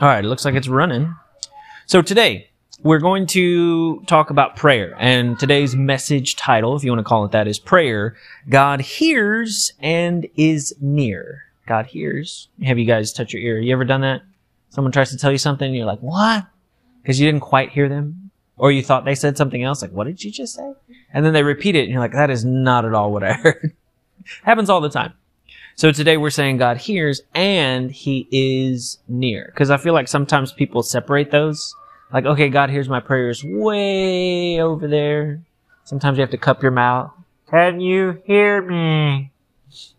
All right, it looks like it's running. So today we're going to talk about prayer, and today's message title, if you want to call it that, is prayer. God hears and is near. God hears. Have you guys touched your ear? You ever done that? Someone tries to tell you something, and you're like, "What?" Because you didn't quite hear them, or you thought they said something else. Like, "What did you just say?" And then they repeat it, and you're like, "That is not at all what I heard." Happens all the time. So today we're saying God hears and he is near. Because I feel like sometimes people separate those. Like, okay, God hears my prayers way over there. Sometimes you have to cup your mouth. Can you hear me?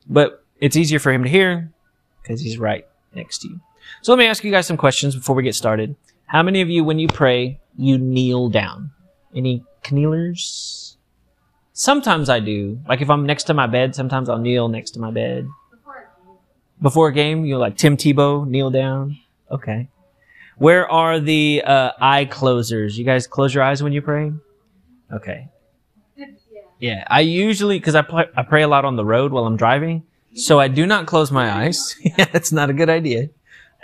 But it's easier for him to hear because he's right next to you. So let me ask you guys some questions before we get started. How many of you, when you pray, you kneel down? Any kneelers? Sometimes I do. Like if I'm next to my bed, sometimes I'll kneel next to my bed. Before a game, you like Tim Tebow, kneel down. Okay. Where are the uh, eye closers? You guys close your eyes when you pray? Okay. Yeah, I usually because I pray, I pray a lot on the road while I'm driving, so I do not close my eyes. yeah, that's not a good idea.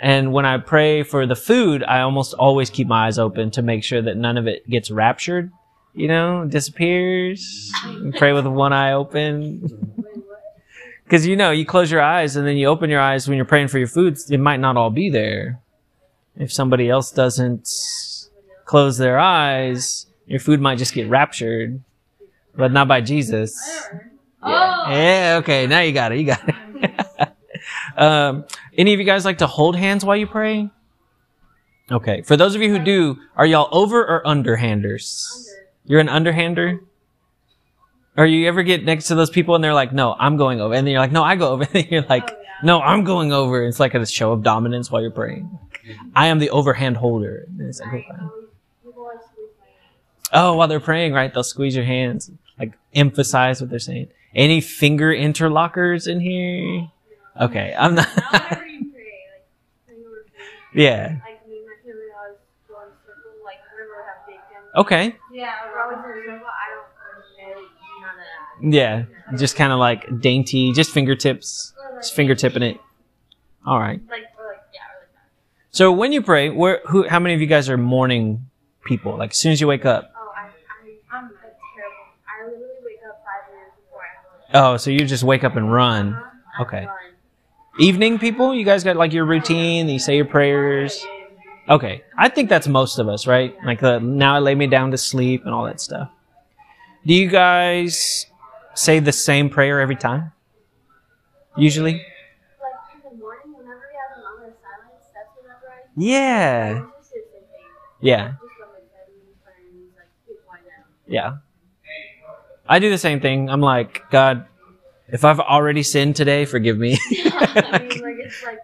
And when I pray for the food, I almost always keep my eyes open to make sure that none of it gets raptured. You know, disappears. pray with one eye open. Because you know, you close your eyes and then you open your eyes when you're praying for your food. It might not all be there. If somebody else doesn't close their eyes, your food might just get raptured, but not by Jesus. Yeah. yeah okay. Now you got it. You got it. um, any of you guys like to hold hands while you pray? Okay. For those of you who do, are y'all over or underhanders? You're an underhander? Or you ever get next to those people and they're like, no, I'm going over. And then you're like, no, I go over. And you're like, no, I'm going over. It's like a show of dominance while you're praying. I am the overhand holder. It's like, okay. Oh, while they're praying, right? They'll squeeze your hands, like emphasize what they're saying. Any finger interlockers in here? Okay, I'm not. yeah. Okay. Yeah, Yeah, just kind of like dainty, just fingertips, just fingertipping it. All right. Like, or like, yeah, or like that. So when you pray, where, who, how many of you guys are morning people? Like as soon as you wake up. Oh, I, I, I'm like terrible. I literally wake up five minutes before I have Oh, so you just wake up and uh-huh. run. lunch. Okay. Run. Evening people, you guys got like your routine. You say your prayers. Okay, I think that's most of us, right? Like the now I lay me down to sleep and all that stuff. Do you guys say the same prayer every time? Usually. Like in the morning, whenever we have a moment of silence, that's whenever I. Yeah. I just do the same thing. Yeah. Just go like that, and friends, like keep quiet down. Yeah. I do the same thing. I'm like, God, if I've already sinned today, forgive me. Like like seven.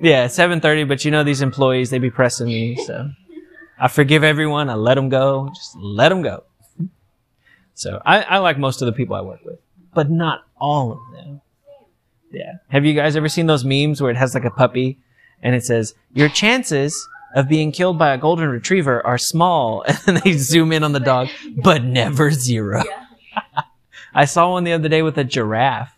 yeah, 7:30, but you know these employees, they be pressing me, so I forgive everyone. I let them go. Just let them go. So I, I like most of the people I work with, but not all of them. Yeah. Have you guys ever seen those memes where it has like a puppy and it says, your chances of being killed by a golden retriever are small. And then they zoom in on the dog, but never zero. I saw one the other day with a giraffe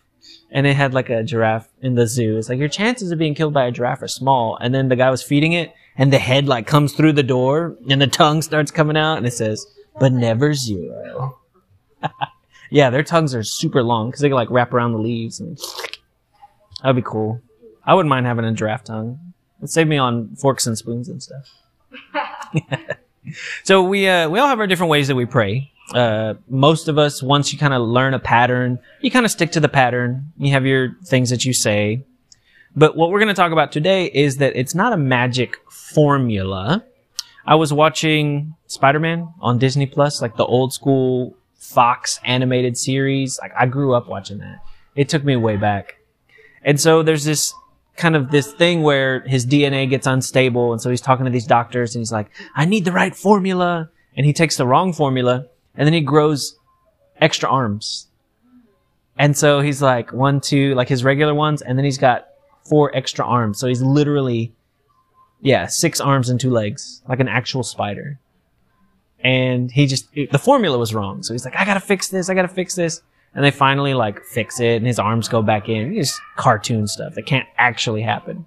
and it had like a giraffe in the zoo. It's like your chances of being killed by a giraffe are small. And then the guy was feeding it and the head like comes through the door and the tongue starts coming out and it says, but never zero. yeah, their tongues are super long because they can like wrap around the leaves and that'd be cool. I wouldn't mind having a giraffe tongue. It'd save me on forks and spoons and stuff. so we uh, we all have our different ways that we pray. Uh, most of us, once you kind of learn a pattern, you kind of stick to the pattern. You have your things that you say. But what we're going to talk about today is that it's not a magic formula. I was watching Spider-Man on Disney Plus, like the old school Fox animated series. Like I grew up watching that. It took me way back. And so there's this kind of this thing where his DNA gets unstable. And so he's talking to these doctors and he's like, I need the right formula. And he takes the wrong formula and then he grows extra arms. And so he's like one, two, like his regular ones. And then he's got four extra arms. So he's literally, yeah, six arms and two legs, like an actual spider. And he just, the formula was wrong. So he's like, I gotta fix this. I gotta fix this. And they finally like fix it and his arms go back in. It's cartoon stuff that can't actually happen.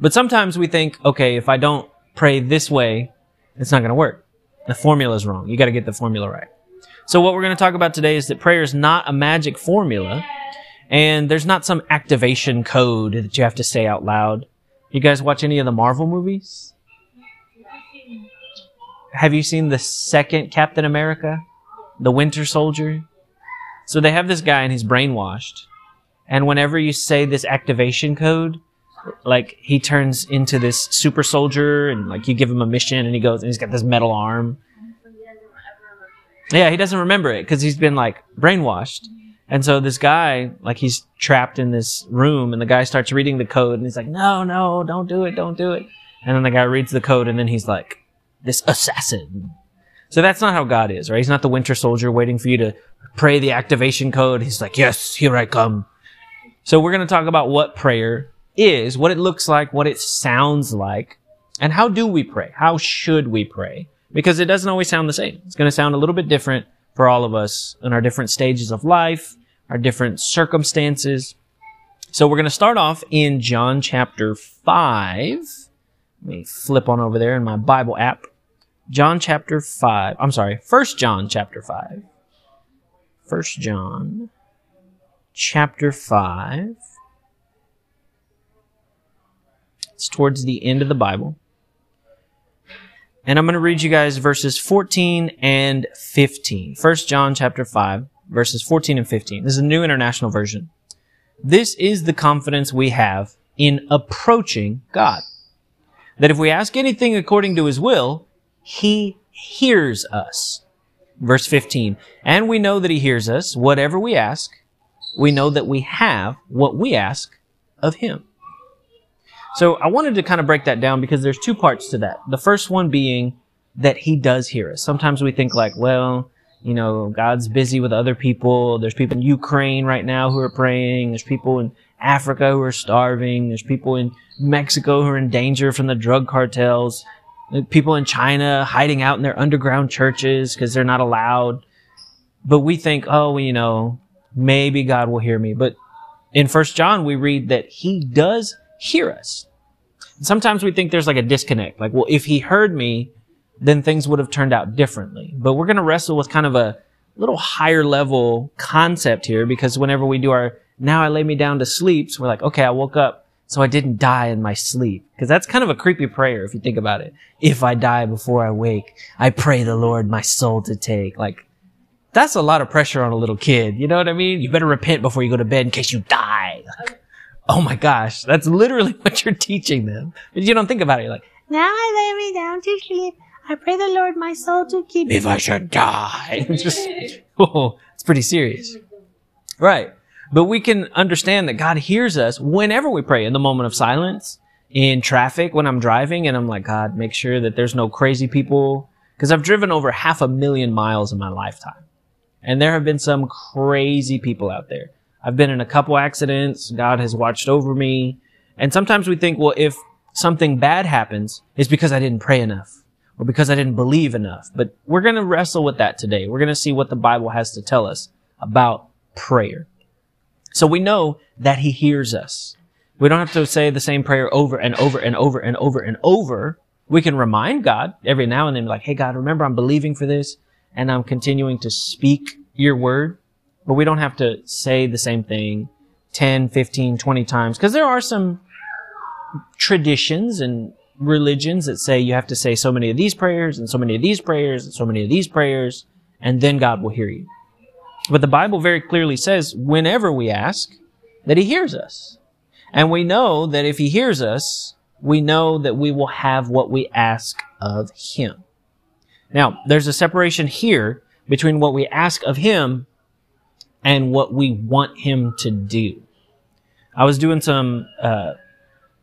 But sometimes we think, okay, if I don't pray this way, it's not to work. The formula is wrong. You got to get the formula right. So what we're to talk about today is that prayer is not a magic formula and there's not some activation code that you have to say out loud. You guys watch any of the Marvel movies? Have you seen the second Captain America? The Winter Soldier? So they have this guy and he's brainwashed. And whenever you say this activation code, like he turns into this super soldier and like you give him a mission and he goes and he's got this metal arm. Yeah, he doesn't remember it because he's been like brainwashed. And so this guy, like he's trapped in this room and the guy starts reading the code and he's like, no, no, don't do it, don't do it. And then the guy reads the code and then he's like, this assassin. So that's not how God is, right? He's not the winter soldier waiting for you to pray the activation code. He's like, yes, here I come. So we're going to talk about what prayer is, what it looks like, what it sounds like, and how do we pray? How should we pray? Because it doesn't always sound the same. It's going to sound a little bit different for all of us in our different stages of life, our different circumstances. So we're going to start off in John chapter 5. Let me flip on over there in my Bible app. John chapter 5. I'm sorry, First John chapter 5. First John chapter 5. It's towards the end of the Bible. And I'm going to read you guys verses 14 and 15. 1 John chapter 5, verses 14 and 15. This is a new international version. This is the confidence we have in approaching God. That if we ask anything according to his will, he hears us. Verse 15. And we know that he hears us, whatever we ask. We know that we have what we ask of him. So I wanted to kind of break that down because there's two parts to that. The first one being that he does hear us. Sometimes we think like, well, you know, God's busy with other people. There's people in Ukraine right now who are praying. There's people in Africa who are starving. There's people in Mexico who are in danger from the drug cartels. People in China hiding out in their underground churches because they're not allowed. But we think, oh, you know, maybe God will hear me. But in First John, we read that he does hear us. Sometimes we think there's like a disconnect. Like, well, if he heard me, then things would have turned out differently. But we're going to wrestle with kind of a little higher level concept here because whenever we do our, now I lay me down to sleep, so we're like, okay, I woke up, so I didn't die in my sleep. Because that's kind of a creepy prayer if you think about it. If I die before I wake, I pray the Lord my soul to take. Like, that's a lot of pressure on a little kid. You know what I mean? You better repent before you go to bed in case you die. Like, Oh my gosh, that's literally what you're teaching them. But you don't think about it. You're like, now I lay me down to sleep. I pray the Lord my soul to keep. If I should die, it's just, oh, it's pretty serious, right? But we can understand that God hears us whenever we pray in the moment of silence, in traffic when I'm driving, and I'm like, God, make sure that there's no crazy people, because I've driven over half a million miles in my lifetime, and there have been some crazy people out there. I've been in a couple accidents. God has watched over me. And sometimes we think, well, if something bad happens, it's because I didn't pray enough or because I didn't believe enough. But we're going to wrestle with that today. We're going to see what the Bible has to tell us about prayer. So we know that he hears us. We don't have to say the same prayer over and over and over and over and over. We can remind God every now and then, like, hey, God, remember I'm believing for this and I'm continuing to speak your word. But we don't have to say the same thing 10, 15, 20 times because there are some traditions and religions that say you have to say so many of these prayers and so many of these prayers and so many of these prayers and then God will hear you. But the Bible very clearly says whenever we ask that he hears us. And we know that if he hears us, we know that we will have what we ask of him. Now, there's a separation here between what we ask of him and what we want him to do. I was doing some uh,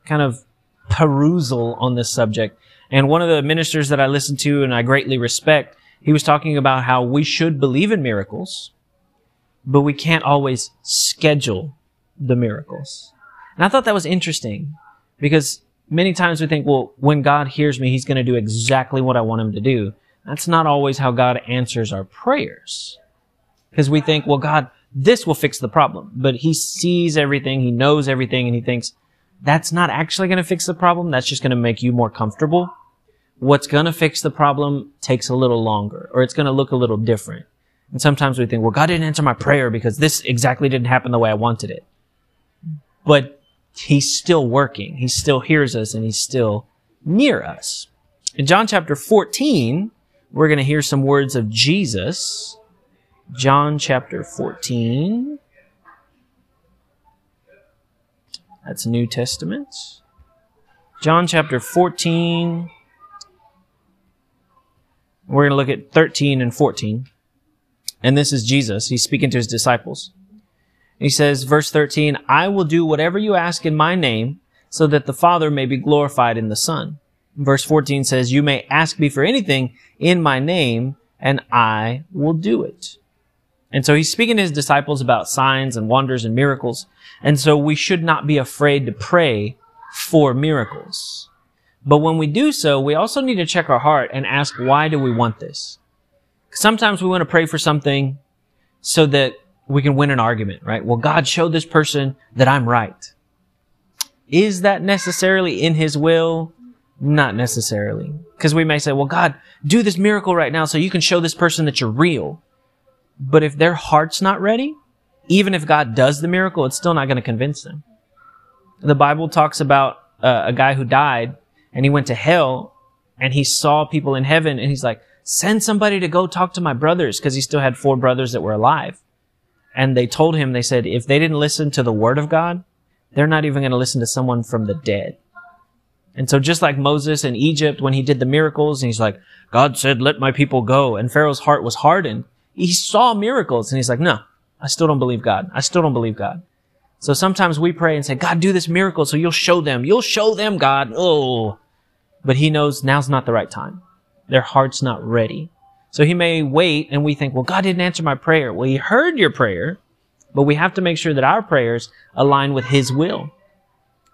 kind of perusal on this subject, and one of the ministers that I listened to and I greatly respect, he was talking about how we should believe in miracles, but we can't always schedule the miracles. And I thought that was interesting because many times we think, well, when God hears me, he's going to do exactly what I want him to do. That's not always how God answers our prayers. Because we think, well, God, this will fix the problem. But he sees everything, he knows everything, and he thinks, that's not actually going to fix the problem. That's just going to make you more comfortable. What's going to fix the problem takes a little longer or it's going to look a little different. And sometimes we think, well, God didn't answer my prayer because this exactly didn't happen the way I wanted it. But he's still working. He still hears us and he's still near us. In John chapter 14, we're going to hear some words of Jesus. John chapter 14. That's New Testament. John chapter 14. We're going to look at 13 and 14. And this is Jesus. He's speaking to his disciples. He says, verse 13, I will do whatever you ask in my name so that the Father may be glorified in the Son. Verse 14 says, you may ask me for anything in my name and I will do it. And so he's speaking to his disciples about signs and wonders and miracles. And so we should not be afraid to pray for miracles. But when we do so, we also need to check our heart and ask, why do we want this? Sometimes we want to pray for something so that we can win an argument, right? Well, God showed this person that I'm right. Is that necessarily in his will? Not necessarily. Because we may say, well, God, do this miracle right now so you can show this person that you're real. But if their heart's not ready, even if God does the miracle, it's still not going to convince them. The Bible talks about uh, a guy who died and he went to hell and he saw people in heaven and he's like, send somebody to go talk to my brothers because he still had four brothers that were alive. And they told him, they said, if they didn't listen to the word of God, they're not even going to listen to someone from the dead. And so just like Moses in Egypt, when he did the miracles and he's like, God said, let my people go. And Pharaoh's heart was hardened. He saw miracles and he's like, no, I still don't believe God. I still don't believe God. So sometimes we pray and say, God, do this miracle so you'll show them. You'll show them, God. Oh. But he knows now's not the right time. Their heart's not ready. So he may wait and we think, well, God didn't answer my prayer. Well, he heard your prayer, but we have to make sure that our prayers align with his will.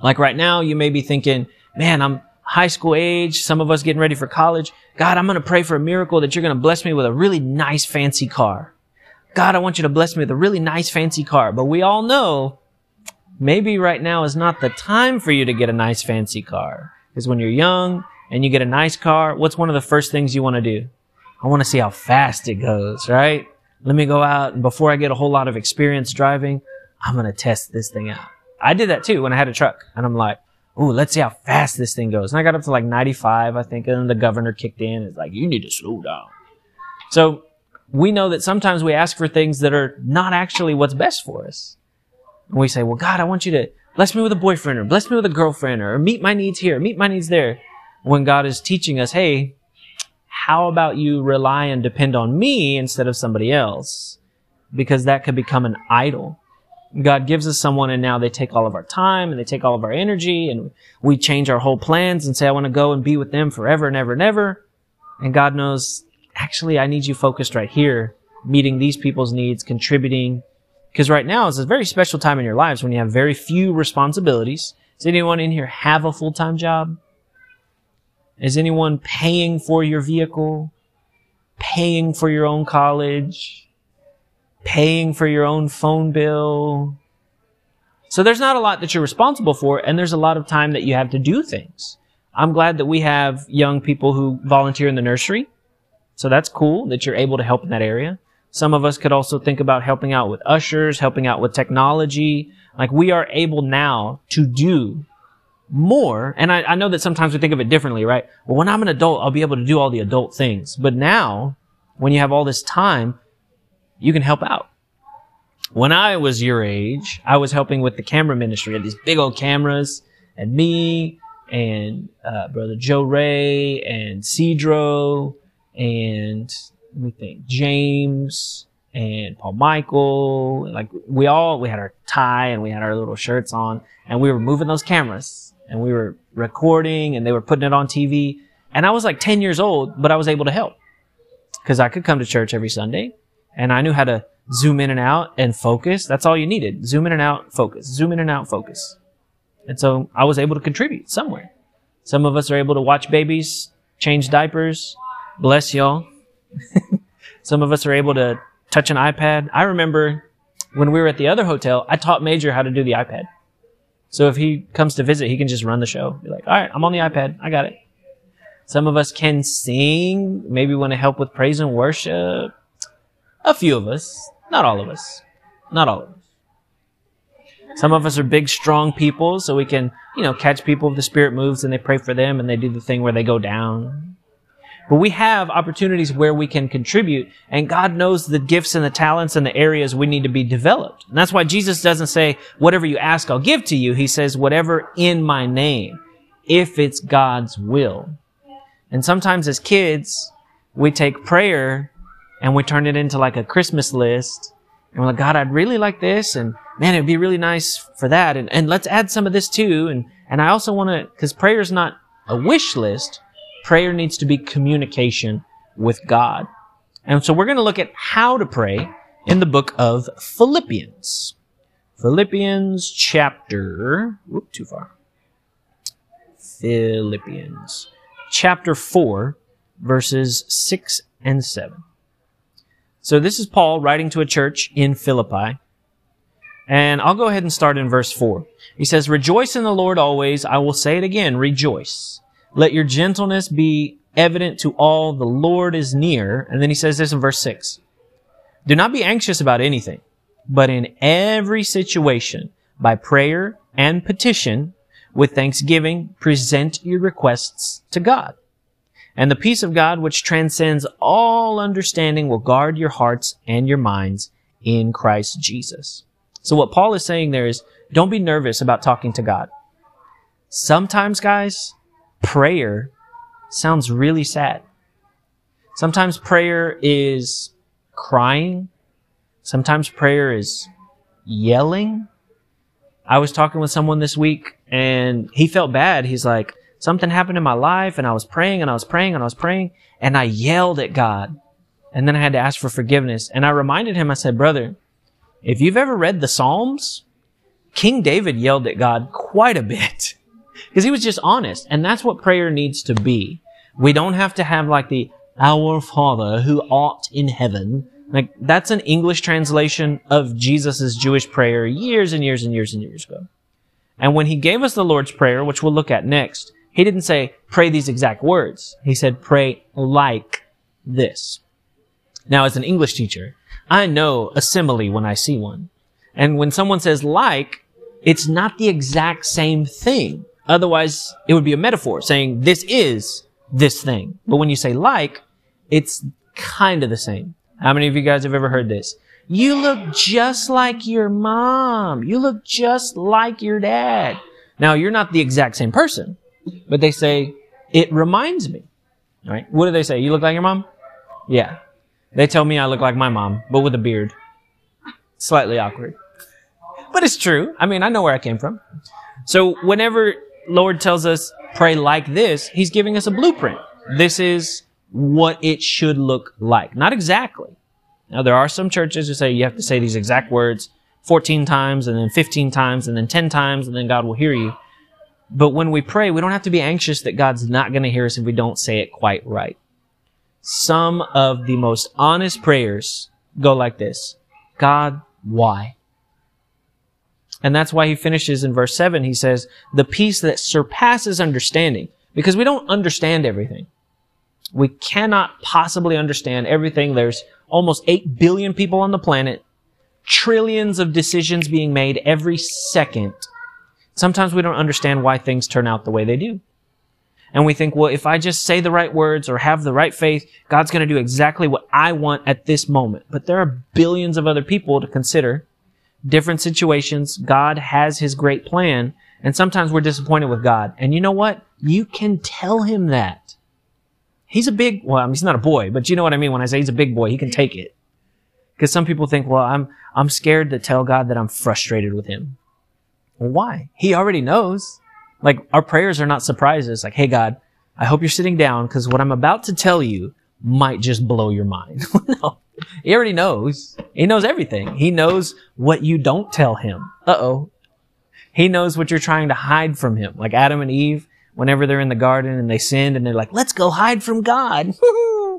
Like right now, you may be thinking, man, I'm high school age. Some of us getting ready for college. God, I'm going to pray for a miracle that you're going to bless me with a really nice fancy car. God, I want you to bless me with a really nice fancy car. But we all know maybe right now is not the time for you to get a nice fancy car. Because when you're young and you get a nice car, what's one of the first things you want to do? I want to see how fast it goes, right? Let me go out and before I get a whole lot of experience driving, I'm going to test this thing out. I did that too when I had a truck and I'm like, ooh, let's see how fast this thing goes. And I got up to like 95, I think, and then the governor kicked in. It's like, you need to slow down. So we know that sometimes we ask for things that are not actually what's best for us. And we say, well, God, I want you to bless me with a boyfriend or bless me with a girlfriend or meet my needs here, meet my needs there. When God is teaching us, hey, how about you rely and depend on me instead of somebody else? Because that could become an idol. God gives us someone and now they take all of our time and they take all of our energy and we change our whole plans and say, I want to go and be with them forever and ever and ever. And God knows, actually, I need you focused right here, meeting these people's needs, contributing. Because right now is a very special time in your lives when you have very few responsibilities. Does anyone in here have a full-time job? Is anyone paying for your vehicle? Paying for your own college? paying for your own phone bill. So there's not a lot that you're responsible for, and there's a lot of time that you have to do things. I'm glad that we have young people who volunteer in the nursery. So that's cool that you're able to help in that area. Some of us could also think about helping out with ushers, helping out with technology. Like we are able now to do more. And I, I know that sometimes we think of it differently, right? Well, when I'm an adult, I'll be able to do all the adult things. But now, when you have all this time, you can help out. When I was your age, I was helping with the camera ministry. had these big old cameras, and me and uh, brother Joe Ray and Cedro and let me think James and Paul Michael. Like we all we had our tie and we had our little shirts on, and we were moving those cameras and we were recording and they were putting it on TV. And I was like 10 years old, but I was able to help because I could come to church every Sunday and I knew how to zoom in and out and focus. That's all you needed. Zoom in and out, focus. Zoom in and out, focus. And so I was able to contribute somewhere. Some of us are able to watch babies change diapers. Bless y'all. Some of us are able to touch an iPad. I remember when we were at the other hotel, I taught Major how to do the iPad. So if he comes to visit, he can just run the show. Be like, all right, I'm on the iPad. I got it. Some of us can sing, maybe want to help with praise and worship. A few of us, not all of us, not all of us. Some of us are big, strong people, so we can, you know, catch people if the Spirit moves and they pray for them and they do the thing where they go down. But we have opportunities where we can contribute, and God knows the gifts and the talents and the areas we need to be developed. And that's why Jesus doesn't say, whatever you ask, I'll give to you. He says, whatever in my name, if it's God's will. And sometimes as kids, we take prayer and we turn it into like a Christmas list. And we're like, God, I'd really like this. And man, it'd be really nice for that. And, and let's add some of this too. And, and I also want to, cause prayer is not a wish list. Prayer needs to be communication with God. And so we're going to look at how to pray in the book of Philippians. Philippians chapter, whoop, too far. Philippians chapter 4, verses 6 and 7. So this is Paul writing to a church in Philippi. And I'll go ahead and start in verse 4. He says, Rejoice in the Lord always. I will say it again, rejoice. Let your gentleness be evident to all. The Lord is near. And then he says this in verse 6. Do not be anxious about anything, but in every situation, by prayer and petition, with thanksgiving, present your requests to God. And the peace of God, which transcends all understanding, will guard your hearts and your minds in Christ Jesus. So what Paul is saying there is, don't be nervous about talking to God. Sometimes, guys, prayer sounds really sad. Sometimes prayer is crying. Sometimes prayer is yelling. I was talking with someone this week and he felt bad. He's like, something happened in my life and I was praying and I was praying and I was praying and I yelled at God. And then I had to ask for forgiveness. And I reminded him, I said, brother, if you've ever read the Psalms, King David yelled at God quite a bit because he was just honest. And that's what prayer needs to be. We don't have to have like the our father who art in heaven. Like that's an English translation of Jesus' Jewish prayer years and years and years and years ago. And when he gave us the Lord's Prayer, which we'll look at next, he didn't say, pray these exact words. He said, pray like this. Now, as an English teacher, I know a simile when I see one. And when someone says like, it's not the exact same thing. Otherwise, it would be a metaphor saying this is this thing. But when you say like, it's kind of the same. How many of you guys have ever heard this? You look just like your mom. You look just like your dad. Now, you're not the exact same person, but they say, it reminds me. Right? What do they say? You look like your mom? Yeah. They tell me I look like my mom, but with a beard. Slightly awkward. But it's true. I mean, I know where I came from. So whenever Lord tells us pray like this, He's giving us a blueprint. This is what it should look like. Not exactly. Now there are some churches who say you have to say these exact words 14 times and then 15 times and then 10 times and then God will hear you. But when we pray, we don't have to be anxious that God's not going to hear us if we don't say it quite right. Some of the most honest prayers go like this. God, why? And that's why he finishes in verse 7. He says, the peace that surpasses understanding. Because we don't understand everything. We cannot possibly understand everything. There's almost 8 billion people on the planet, trillions of decisions being made every second. Sometimes we don't understand why things turn out the way they do. And we think, well, if I just say the right words or have the right faith, God's going to do exactly what I want at this moment. But there are billions of other people to consider, different situations. God has his great plan. And sometimes we're disappointed with God. And you know what? You can tell him that. He's a big, well, I mean, he's not a boy, but you know what I mean when I say he's a big boy, he can take it. Because some people think, well, I'm, I'm scared to tell God that I'm frustrated with him. Well, why? He already knows. Like, our prayers are not surprises. Like, hey, God, I hope you're sitting down because what I'm about to tell you might just blow your mind. no. He already knows. He knows everything. He knows what you don't tell him. Uh-oh. He knows what you're trying to hide from him. Like Adam and Eve, whenever they're in the garden and they sinned and they're like, let's go hide from God.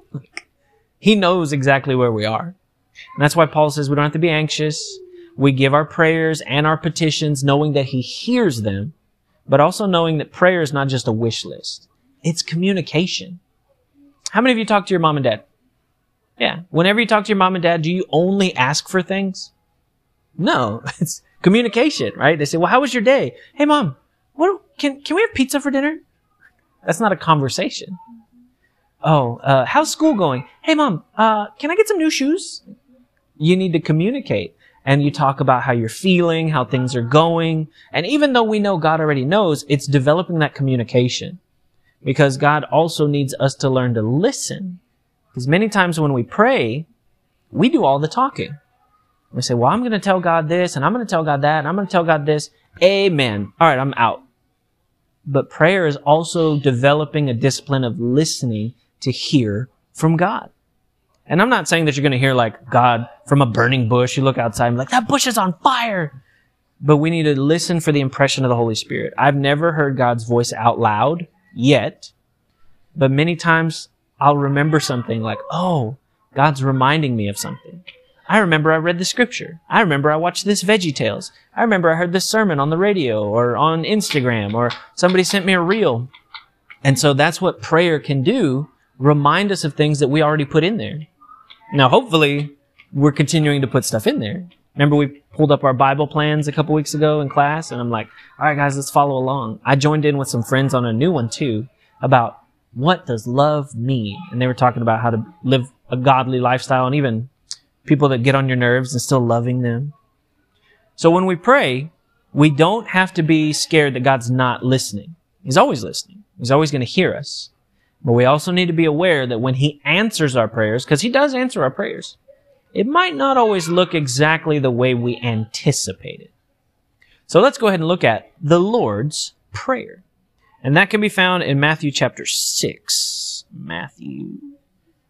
he knows exactly where we are. And that's why Paul says we don't have to be anxious. We give our prayers and our petitions knowing that He hears them, but also knowing that prayer is not just a wish list. It's communication. How many of you talk to your mom and dad? Yeah. Whenever you talk to your mom and dad, do you only ask for things? No, it's communication, right? They say, well, how was your day? Hey, mom, what, can, can we have pizza for dinner? That's not a conversation. Oh, uh, how's school going? Hey, mom, uh, can I get some new shoes? You need to communicate and you talk about how you're feeling, how things are going. And even though we know God already knows, it's developing that communication because God also needs us to learn to listen. Because many times when we pray, we do all the talking. We say, well, I'm going to tell God this and I'm going to tell God that and I'm going to tell God this. Amen. All right, I'm out. But prayer is also developing a discipline of listening to hear from God. And I'm not saying that you're going to hear like God from a burning bush. You look outside and like, that bush is on fire. But we need to listen for the impression of the Holy Spirit. I've never heard God's voice out loud yet, but many times I'll remember something like, oh, God's reminding me of something. I remember I read the scripture. I remember I watched this Veggie Tales. I remember I heard this sermon on the radio or on Instagram or somebody sent me a reel. And so that's what prayer can do. Remind us of things that we already put in there. Now, hopefully we're continuing to put stuff in there. Remember we pulled up our Bible plans a couple weeks ago in class and I'm like, all right, guys, let's follow along. I joined in with some friends on a new one too about what does love mean? And they were talking about how to live a godly lifestyle and even people that get on your nerves and still loving them. So when we pray, we don't have to be scared that God's not listening. He's always listening. He's always going to hear us. But we also need to be aware that when He answers our prayers, because He does answer our prayers, it might not always look exactly the way we anticipated. So let's go ahead and look at the Lord's Prayer. And that can be found in Matthew chapter 6. Matthew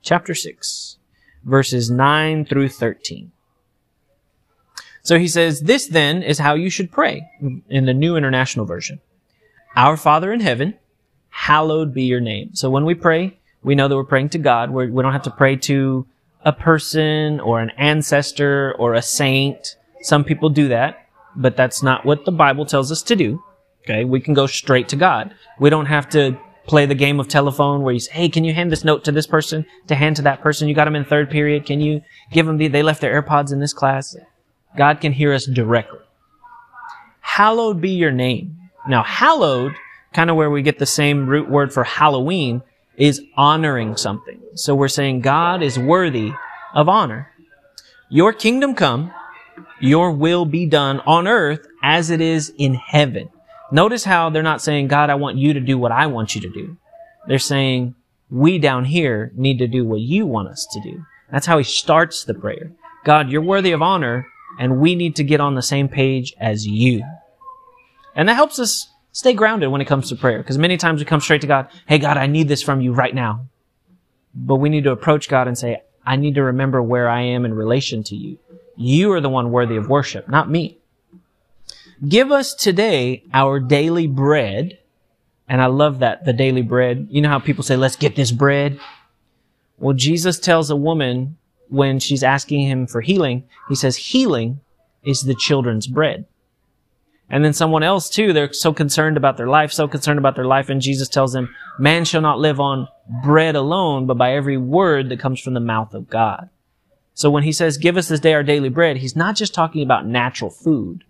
chapter 6 verses 9 through 13. So he says, This then is how you should pray in the New International Version. Our Father in heaven, hallowed be your name. So when we pray, we know that we're praying to God. We're, we do not have to pray to a person or an ancestor or a saint. Some people do that, but that's not what the Bible tells us to do. Okay. We can go straight to God. We don't have to play the game of telephone where you say, Hey, can you hand this note to this person to hand to that person? You got them in third period. Can you give them the, they left their AirPods in this class. God can hear us directly. Hallowed be your name. Now, hallowed, kind of where we get the same root word for Halloween, is honoring something. So we're saying God is worthy of honor. Your kingdom come, your will be done on earth as it is in heaven. Notice how they're not saying, God, I want you to do what I want you to do. They're saying, we down here need to do what you want us to do. That's how he starts the prayer. God, you're worthy of honor, and we need to get on the same page as you. And that helps us stay grounded when it comes to prayer, because many times we come straight to God, hey God, I need this from you right now. But we need to approach God and say, I need to remember where I am in relation to you. You are the one worthy of worship, not me. Give us today our daily bread. And I love that, the daily bread. You know how people say, let's get this bread? Well, Jesus tells a woman when she's asking him for healing, he says, healing is the children's bread. And then someone else too, they're so concerned about their life, so concerned about their life, and Jesus tells them, man shall not live on bread alone, but by every word that comes from the mouth of God. So when he says, give us this day our daily bread, he's not just talking about natural food.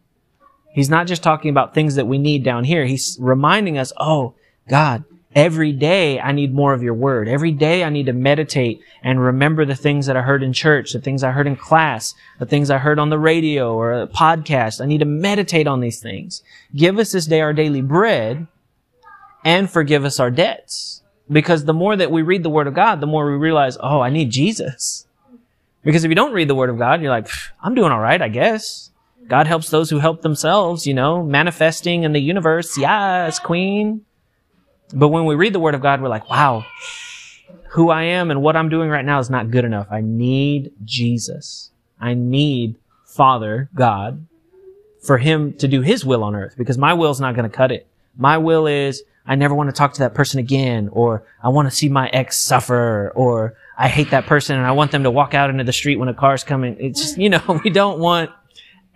He's not just talking about things that we need down here. He's reminding us, oh, God, every day I need more of your word. Every day I need to meditate and remember the things that I heard in church, the things I heard in class, the things I heard on the radio or a podcast. I need to meditate on these things. Give us this day our daily bread and forgive us our debts. Because the more that we read the word of God, the more we realize, oh, I need Jesus. Because if you don't read the word of God, you're like, I'm doing all right, I guess. God helps those who help themselves, you know, manifesting in the universe. Yes, queen. But when we read the word of God, we're like, wow, who I am and what I'm doing right now is not good enough. I need Jesus. I need Father, God, for him to do his will on earth because my will is not going to cut it. My will is I never want to talk to that person again or I want to see my ex suffer or I hate that person and I want them to walk out into the street when a car's coming. It's just, you know, we don't want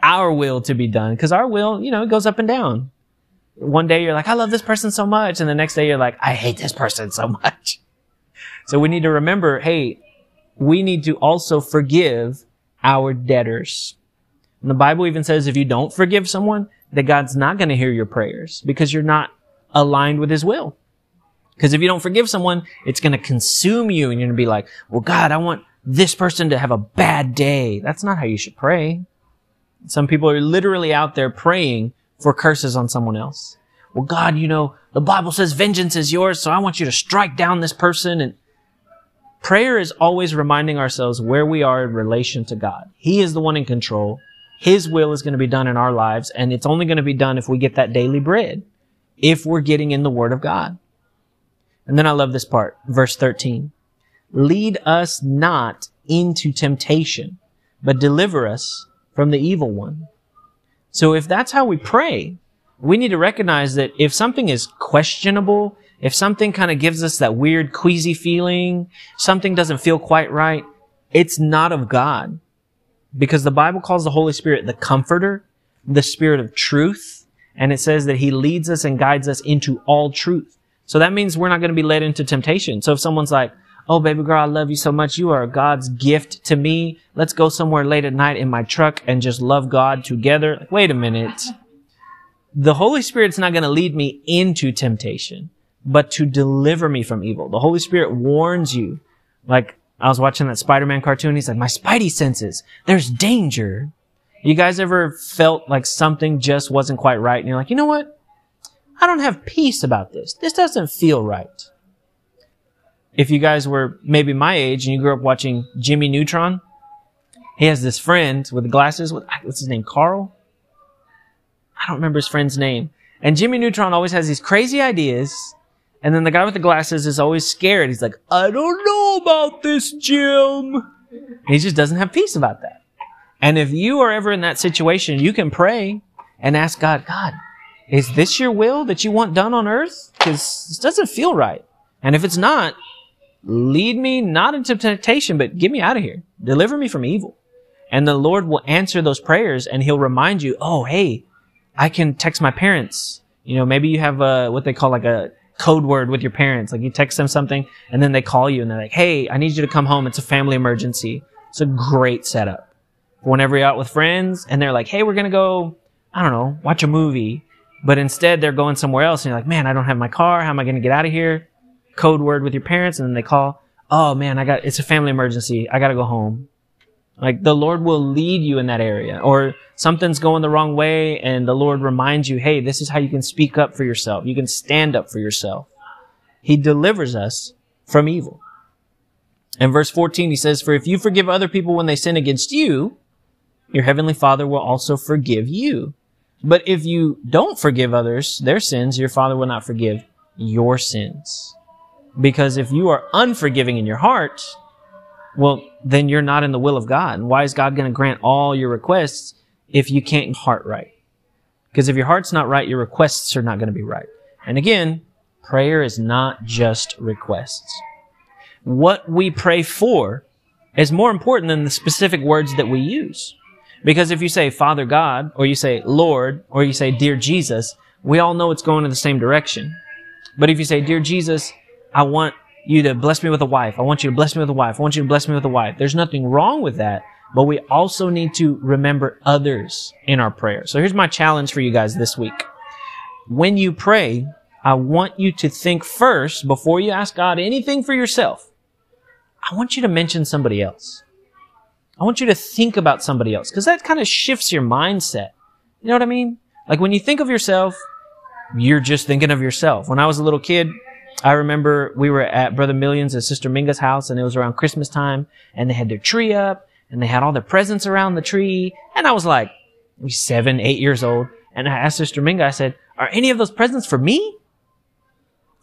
our will to be done. Cause our will, you know, it goes up and down. One day you're like, I love this person so much. And the next day you're like, I hate this person so much. So we need to remember, hey, we need to also forgive our debtors. And the Bible even says if you don't forgive someone, that God's not going to hear your prayers because you're not aligned with his will. Because if you don't forgive someone, it's going to consume you and you're going to be like, well, God, I want this person to have a bad day. That's not how you should pray. Some people are literally out there praying for curses on someone else. Well, God, you know, the Bible says vengeance is yours, so I want you to strike down this person. And prayer is always reminding ourselves where we are in relation to God. He is the one in control. His will is going to be done in our lives, and it's only going to be done if we get that daily bread, if we're getting in the Word of God. And then I love this part, verse 13. Lead us not into temptation, but deliver us from the evil one. So if that's how we pray, we need to recognize that if something is questionable, if something kind of gives us that weird queasy feeling, something doesn't feel quite right, it's not of God. Because the Bible calls the Holy Spirit the comforter, the spirit of truth, and it says that he leads us and guides us into all truth. So that means we're not going to be led into temptation. So if someone's like, Oh, baby girl, I love you so much. You are God's gift to me. Let's go somewhere late at night in my truck and just love God together. Wait a minute. The Holy Spirit's not going to lead me into temptation, but to deliver me from evil. The Holy Spirit warns you. Like, I was watching that Spider-Man cartoon. He's like, my spidey senses, there's danger. You guys ever felt like something just wasn't quite right? And you're like, you know what? I don't have peace about this. This doesn't feel right if you guys were maybe my age and you grew up watching Jimmy Neutron, he has this friend with glasses. What's his name? Carl? I don't remember his friend's name. And Jimmy Neutron always has these crazy ideas. And then the guy with the glasses is always scared. He's like, I don't know about this, Jim. And he just doesn't have peace about that. And if you are ever in that situation, you can pray and ask God, God, is this your will that you want done on earth? Because this doesn't feel right. And if it's not, lead me not into temptation, but get me out of here. Deliver me from evil. And the Lord will answer those prayers and he'll remind you, oh, hey, I can text my parents. You know, maybe you have a, what they call like a code word with your parents. Like you text them something and then they call you and they're like, hey, I need you to come home. It's a family emergency. It's a great setup. Whenever you're out with friends and they're like, hey, we're going to go, I don't know, watch a movie. But instead they're going somewhere else and you're like, man, I don't have my car. How am I going to get out of here? Code word with your parents and then they call, oh man, I got, it's a family emergency. I got to go home. Like the Lord will lead you in that area or something's going the wrong way and the Lord reminds you, hey, this is how you can speak up for yourself. You can stand up for yourself. He delivers us from evil. In verse 14, he says, For if you forgive other people when they sin against you, your heavenly Father will also forgive you. But if you don't forgive others their sins, your Father will not forgive your sins. Because if you are unforgiving in your heart, well, then you're not in the will of God. And why is God going to grant all your requests if you can't heart right? Because if your heart's not right, your requests are not going to be right. And again, prayer is not just requests. What we pray for is more important than the specific words that we use. Because if you say Father God, or you say Lord, or you say Dear Jesus, we all know it's going in the same direction. But if you say Dear Jesus, I want you to bless me with a wife. I want you to bless me with a wife. I want you to bless me with a wife. There's nothing wrong with that, but we also need to remember others in our prayer. So here's my challenge for you guys this week. When you pray, I want you to think first, before you ask God anything for yourself, I want you to mention somebody else. I want you to think about somebody else because that kind of shifts your mindset. You know what I mean? Like when you think of yourself, you're just thinking of yourself. When I was a little kid, I remember we were at Brother Millions and Sister Minga's house and it was around Christmas time and they had their tree up and they had all their presents around the tree. And I was like seven, eight years old. And I asked Sister Minga, I said, are any of those presents for me?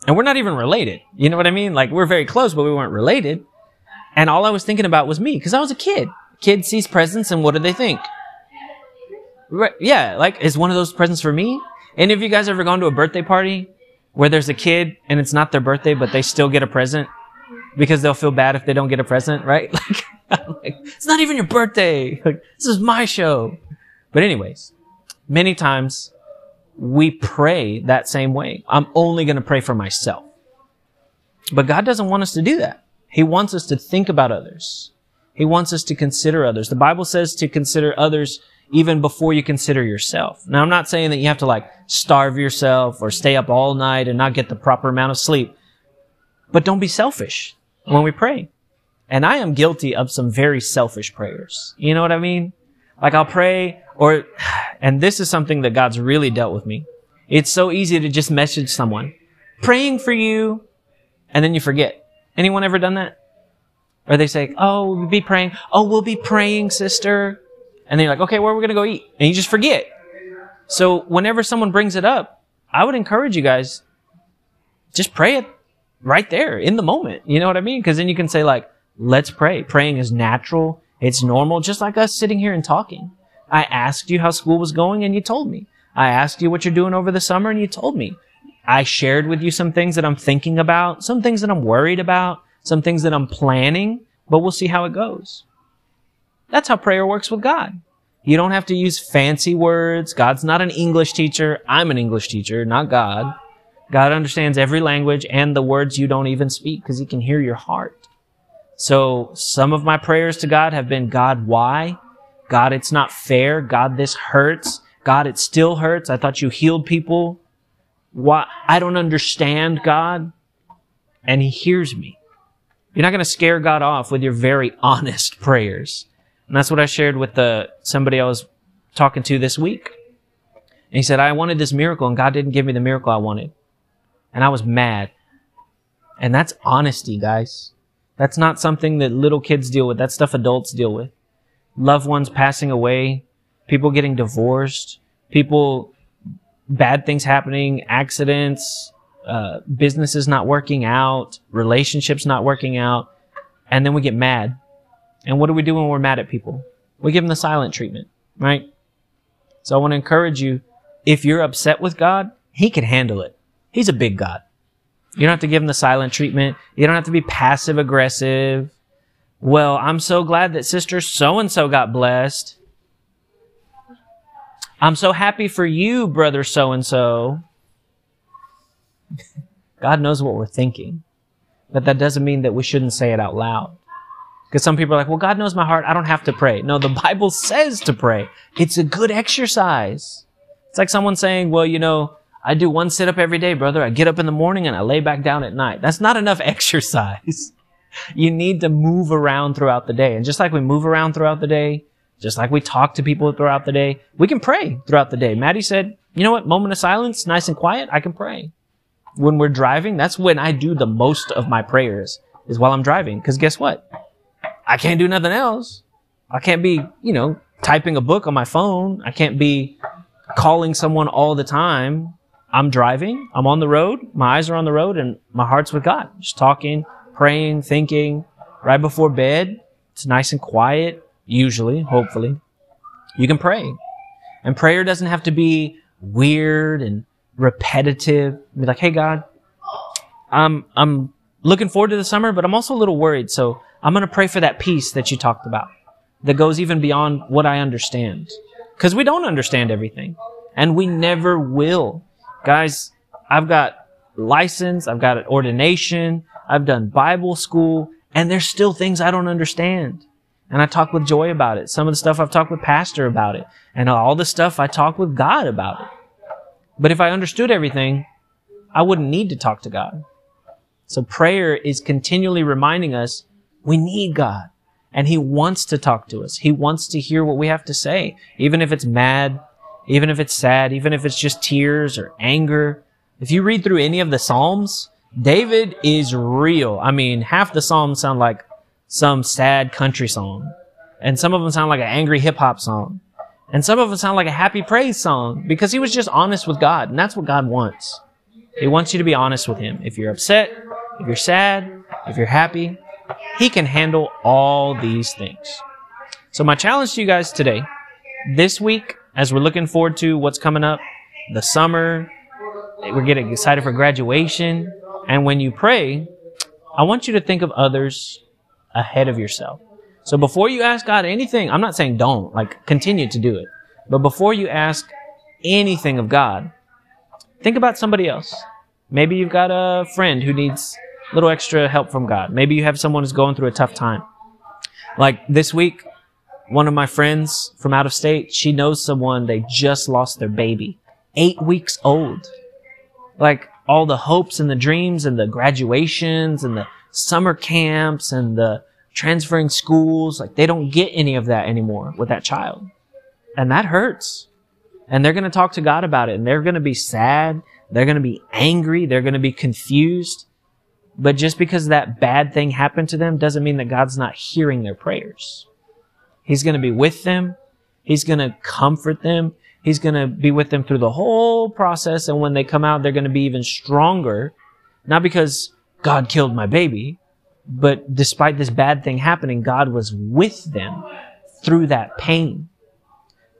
And we're not even related. You know what I mean? Like we're very close, but we weren't related. And all I was thinking about was me because I was a kid. Kid sees presents and what do they think? Right. Yeah. Like, is one of those presents for me? Any of you guys ever gone to a birthday party where there's a kid and it's not their birthday, but they still get a present because they'll feel bad if they don't get a present, right? Like, like it's not even your birthday. Like, this is my show. But anyways, many times we pray that same way. I'm only going to pray for myself. But God doesn't want us to do that. He wants us to think about others. He wants us to consider others. The Bible says to consider others even before you consider yourself. Now, I'm not saying that you have to like starve yourself or stay up all night and not get the proper amount of sleep, but don't be selfish when we pray. And I am guilty of some very selfish prayers. You know what I mean? Like I'll pray or, and this is something that God's really dealt with me. It's so easy to just message someone praying for you and then you forget. Anyone ever done that? Or they say, Oh, we'll be praying. Oh, we'll be praying, sister. And then you're like, okay, where are we going to go eat? And you just forget. So whenever someone brings it up, I would encourage you guys, just pray it right there in the moment. You know what I mean? Cause then you can say like, let's pray. Praying is natural. It's normal, just like us sitting here and talking. I asked you how school was going and you told me. I asked you what you're doing over the summer and you told me. I shared with you some things that I'm thinking about, some things that I'm worried about, some things that I'm planning, but we'll see how it goes. That's how prayer works with God. You don't have to use fancy words. God's not an English teacher. I'm an English teacher, not God. God understands every language and the words you don't even speak because he can hear your heart. So some of my prayers to God have been, God, why? God, it's not fair. God, this hurts. God, it still hurts. I thought you healed people. Why? I don't understand God. And he hears me. You're not going to scare God off with your very honest prayers. And that's what I shared with the, somebody I was talking to this week. And he said, I wanted this miracle and God didn't give me the miracle I wanted. And I was mad. And that's honesty, guys. That's not something that little kids deal with. That's stuff adults deal with. Loved ones passing away, people getting divorced, people, bad things happening, accidents, uh, businesses not working out, relationships not working out. And then we get mad and what do we do when we're mad at people? We give them the silent treatment, right? So I want to encourage you, if you're upset with God, He can handle it. He's a big God. You don't have to give him the silent treatment. You don't have to be passive aggressive. Well, I'm so glad that sister so and so got blessed. I'm so happy for you, brother so and so. God knows what we're thinking, but that doesn't mean that we shouldn't say it out loud. Because some people are like, well, God knows my heart. I don't have to pray. No, the Bible says to pray. It's a good exercise. It's like someone saying, well, you know, I do one sit up every day, brother. I get up in the morning and I lay back down at night. That's not enough exercise. you need to move around throughout the day. And just like we move around throughout the day, just like we talk to people throughout the day, we can pray throughout the day. Maddie said, you know what? Moment of silence, nice and quiet. I can pray. When we're driving, that's when I do the most of my prayers is while I'm driving. Cause guess what? I can't do nothing else. I can't be, you know, typing a book on my phone. I can't be calling someone all the time. I'm driving. I'm on the road. My eyes are on the road and my heart's with God. Just talking, praying, thinking right before bed. It's nice and quiet, usually, hopefully. You can pray. And prayer doesn't have to be weird and repetitive. Be like, hey God, I'm, I'm looking forward to the summer, but I'm also a little worried. So I'm going to pray for that peace that you talked about that goes even beyond what I understand. Cause we don't understand everything and we never will. Guys, I've got license. I've got an ordination. I've done Bible school and there's still things I don't understand. And I talk with joy about it. Some of the stuff I've talked with pastor about it and all the stuff I talk with God about it. But if I understood everything, I wouldn't need to talk to God. So prayer is continually reminding us we need God. And He wants to talk to us. He wants to hear what we have to say. Even if it's mad, even if it's sad, even if it's just tears or anger. If you read through any of the Psalms, David is real. I mean, half the Psalms sound like some sad country song. And some of them sound like an angry hip hop song. And some of them sound like a happy praise song because he was just honest with God. And that's what God wants. He wants you to be honest with Him. If you're upset, if you're sad, if you're happy, he can handle all these things. So my challenge to you guys today, this week, as we're looking forward to what's coming up, the summer, we're getting excited for graduation. And when you pray, I want you to think of others ahead of yourself. So before you ask God anything, I'm not saying don't, like continue to do it. But before you ask anything of God, think about somebody else. Maybe you've got a friend who needs little extra help from God. Maybe you have someone who's going through a tough time. Like this week, one of my friends from out of state, she knows someone, they just lost their baby. Eight weeks old. Like all the hopes and the dreams and the graduations and the summer camps and the transferring schools, like they don't get any of that anymore with that child. And that hurts. And they're going to talk to God about it and they're going to be sad. They're going to be angry. They're going to be confused. But just because that bad thing happened to them doesn't mean that God's not hearing their prayers. He's going to be with them. He's going to comfort them. He's going to be with them through the whole process. And when they come out, they're going to be even stronger. Not because God killed my baby, but despite this bad thing happening, God was with them through that pain.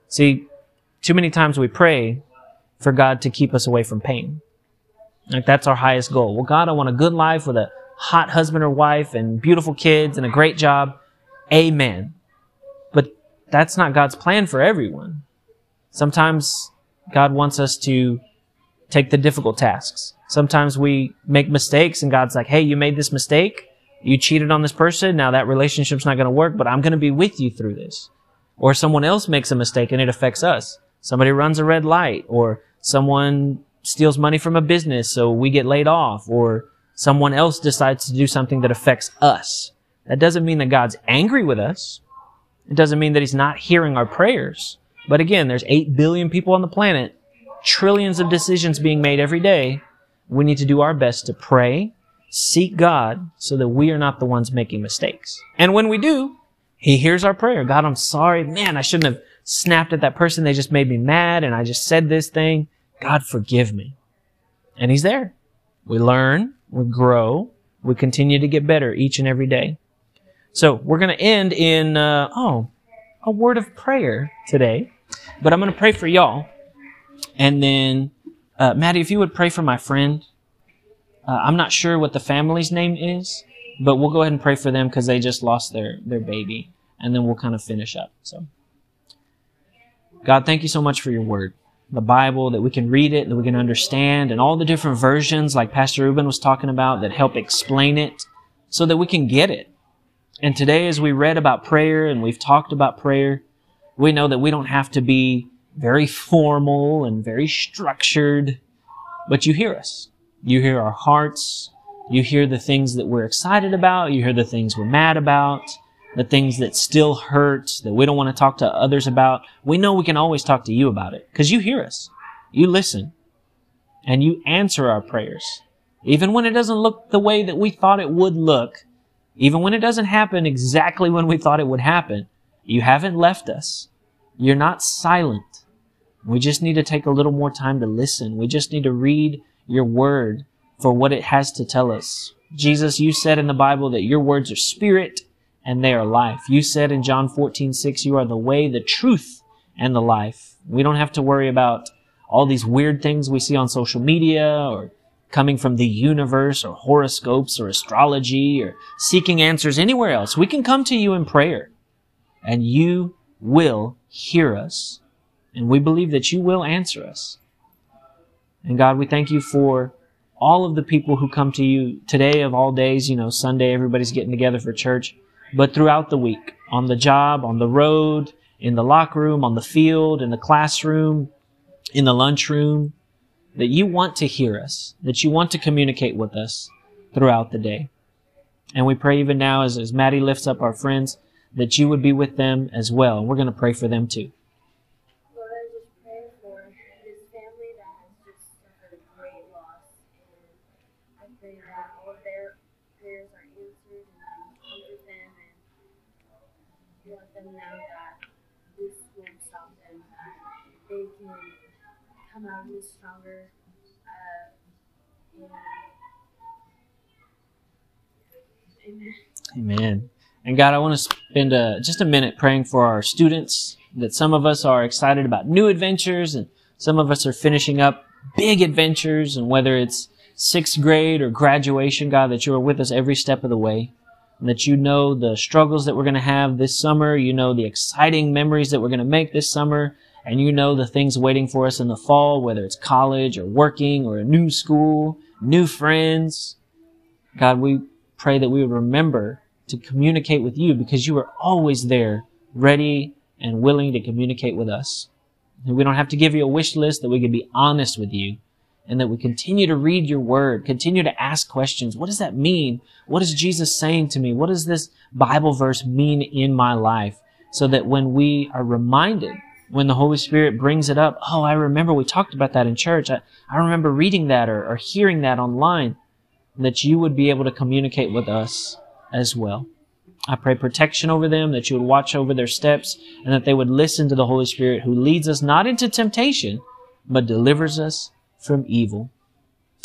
See, too many times we pray for God to keep us away from pain. Like that's our highest goal. Well, God, I want a good life with a hot husband or wife and beautiful kids and a great job. Amen. But that's not God's plan for everyone. Sometimes God wants us to take the difficult tasks. Sometimes we make mistakes and God's like, hey, you made this mistake. You cheated on this person. Now that relationship's not going to work, but I'm going to be with you through this. Or someone else makes a mistake and it affects us. Somebody runs a red light or someone steals money from a business so we get laid off or someone else decides to do something that affects us. That doesn't mean that God's angry with us. It doesn't mean that he's not hearing our prayers. But again, there's 8 billion people on the planet, trillions of decisions being made every day. We need to do our best to pray, seek God so that we are not the ones making mistakes. And when we do, he hears our prayer. God, I'm sorry. Man, I shouldn't have snapped at that person. They just made me mad and I just said this thing. God, forgive me. And he's there. We learn, we grow, we continue to get better each and every day. So we're going to end in, uh, oh, a word of prayer today. But I'm going to pray for y'all. And then, uh, Maddie, if you would pray for my friend. Uh, I'm not sure what the family's name is, but we'll go ahead and pray for them because they just lost their, their baby. And then we'll kind of finish up. So, God, thank you so much for your word. The Bible, that we can read it, that we can understand, and all the different versions, like Pastor Ruben was talking about, that help explain it so that we can get it. And today, as we read about prayer and we've talked about prayer, we know that we don't have to be very formal and very structured, but you hear us. You hear our hearts. You hear the things that we're excited about. You hear the things we're mad about, the things that still hurt, that we don't want to talk to others about. We know we can always talk to you about it because you hear us. You listen and you answer our prayers. Even when it doesn't look the way that we thought it would look, even when it doesn't happen exactly when we thought it would happen, you haven't left us. You're not silent. We just need to take a little more time to listen. We just need to read your word for what it has to tell us. Jesus, you said in the Bible that your words are spirit and they are life. You said in John 14, 6, you are the way, the truth, and the life. We don't have to worry about all these weird things we see on social media or coming from the universe or horoscopes or astrology or seeking answers anywhere else. We can come to you in prayer and you will hear us. And we believe that you will answer us. And God, we thank you for all of the people who come to you today of all days. You know, Sunday, everybody's getting together for church, but throughout the week, on the job, on the road, in the locker room, on the field, in the classroom, in the lunchroom, that you want to hear us, that you want to communicate with us throughout the day. And we pray even now as, as Maddie lifts up our friends, that you would be with them as well. And we're going to pray for them too. Lord, I just pray for this family that has just suffered a great loss. And I pray that all of their prayers are answered and you comfort them and you let them know that this won't stop them. That they can stronger. Uh, amen. Amen. And God, I want to spend a, just a minute praying for our students, that some of us are excited about new adventures and some of us are finishing up big adventures and whether it's sixth grade or graduation, God, that you are with us every step of the way. And that you know the struggles that we're going to have this summer. You know the exciting memories that we're going to make this summer. And you know the things waiting for us in the fall, whether it's college or working or a new school, new friends. God, we pray that we would remember to communicate with you because you are always there, ready and willing to communicate with us. And we don't have to give you a wish list, that we can be honest with you and that we continue to read your word, continue to ask questions. What does that mean? What is Jesus saying to me? What does this Bible verse mean in my life? So that when we are reminded, when the Holy Spirit brings it up, oh, I remember we talked about that in church. I, I remember reading that or, or hearing that online, that you would be able to communicate with us as well. I pray protection over them, that you would watch over their steps, and that they would listen to the Holy Spirit who leads us not into temptation, but delivers us from evil.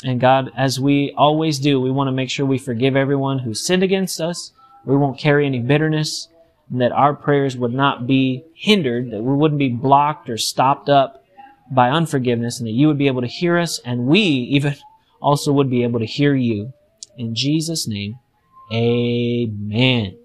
And God, as we always do, we want to make sure we forgive everyone who sinned against us. We won't carry any bitterness, and that our prayers would not be hindered, that we wouldn't be blocked or stopped up by unforgiveness, and that you would be able to hear us, and we even also would be able to hear you. In Jesus' name, amen.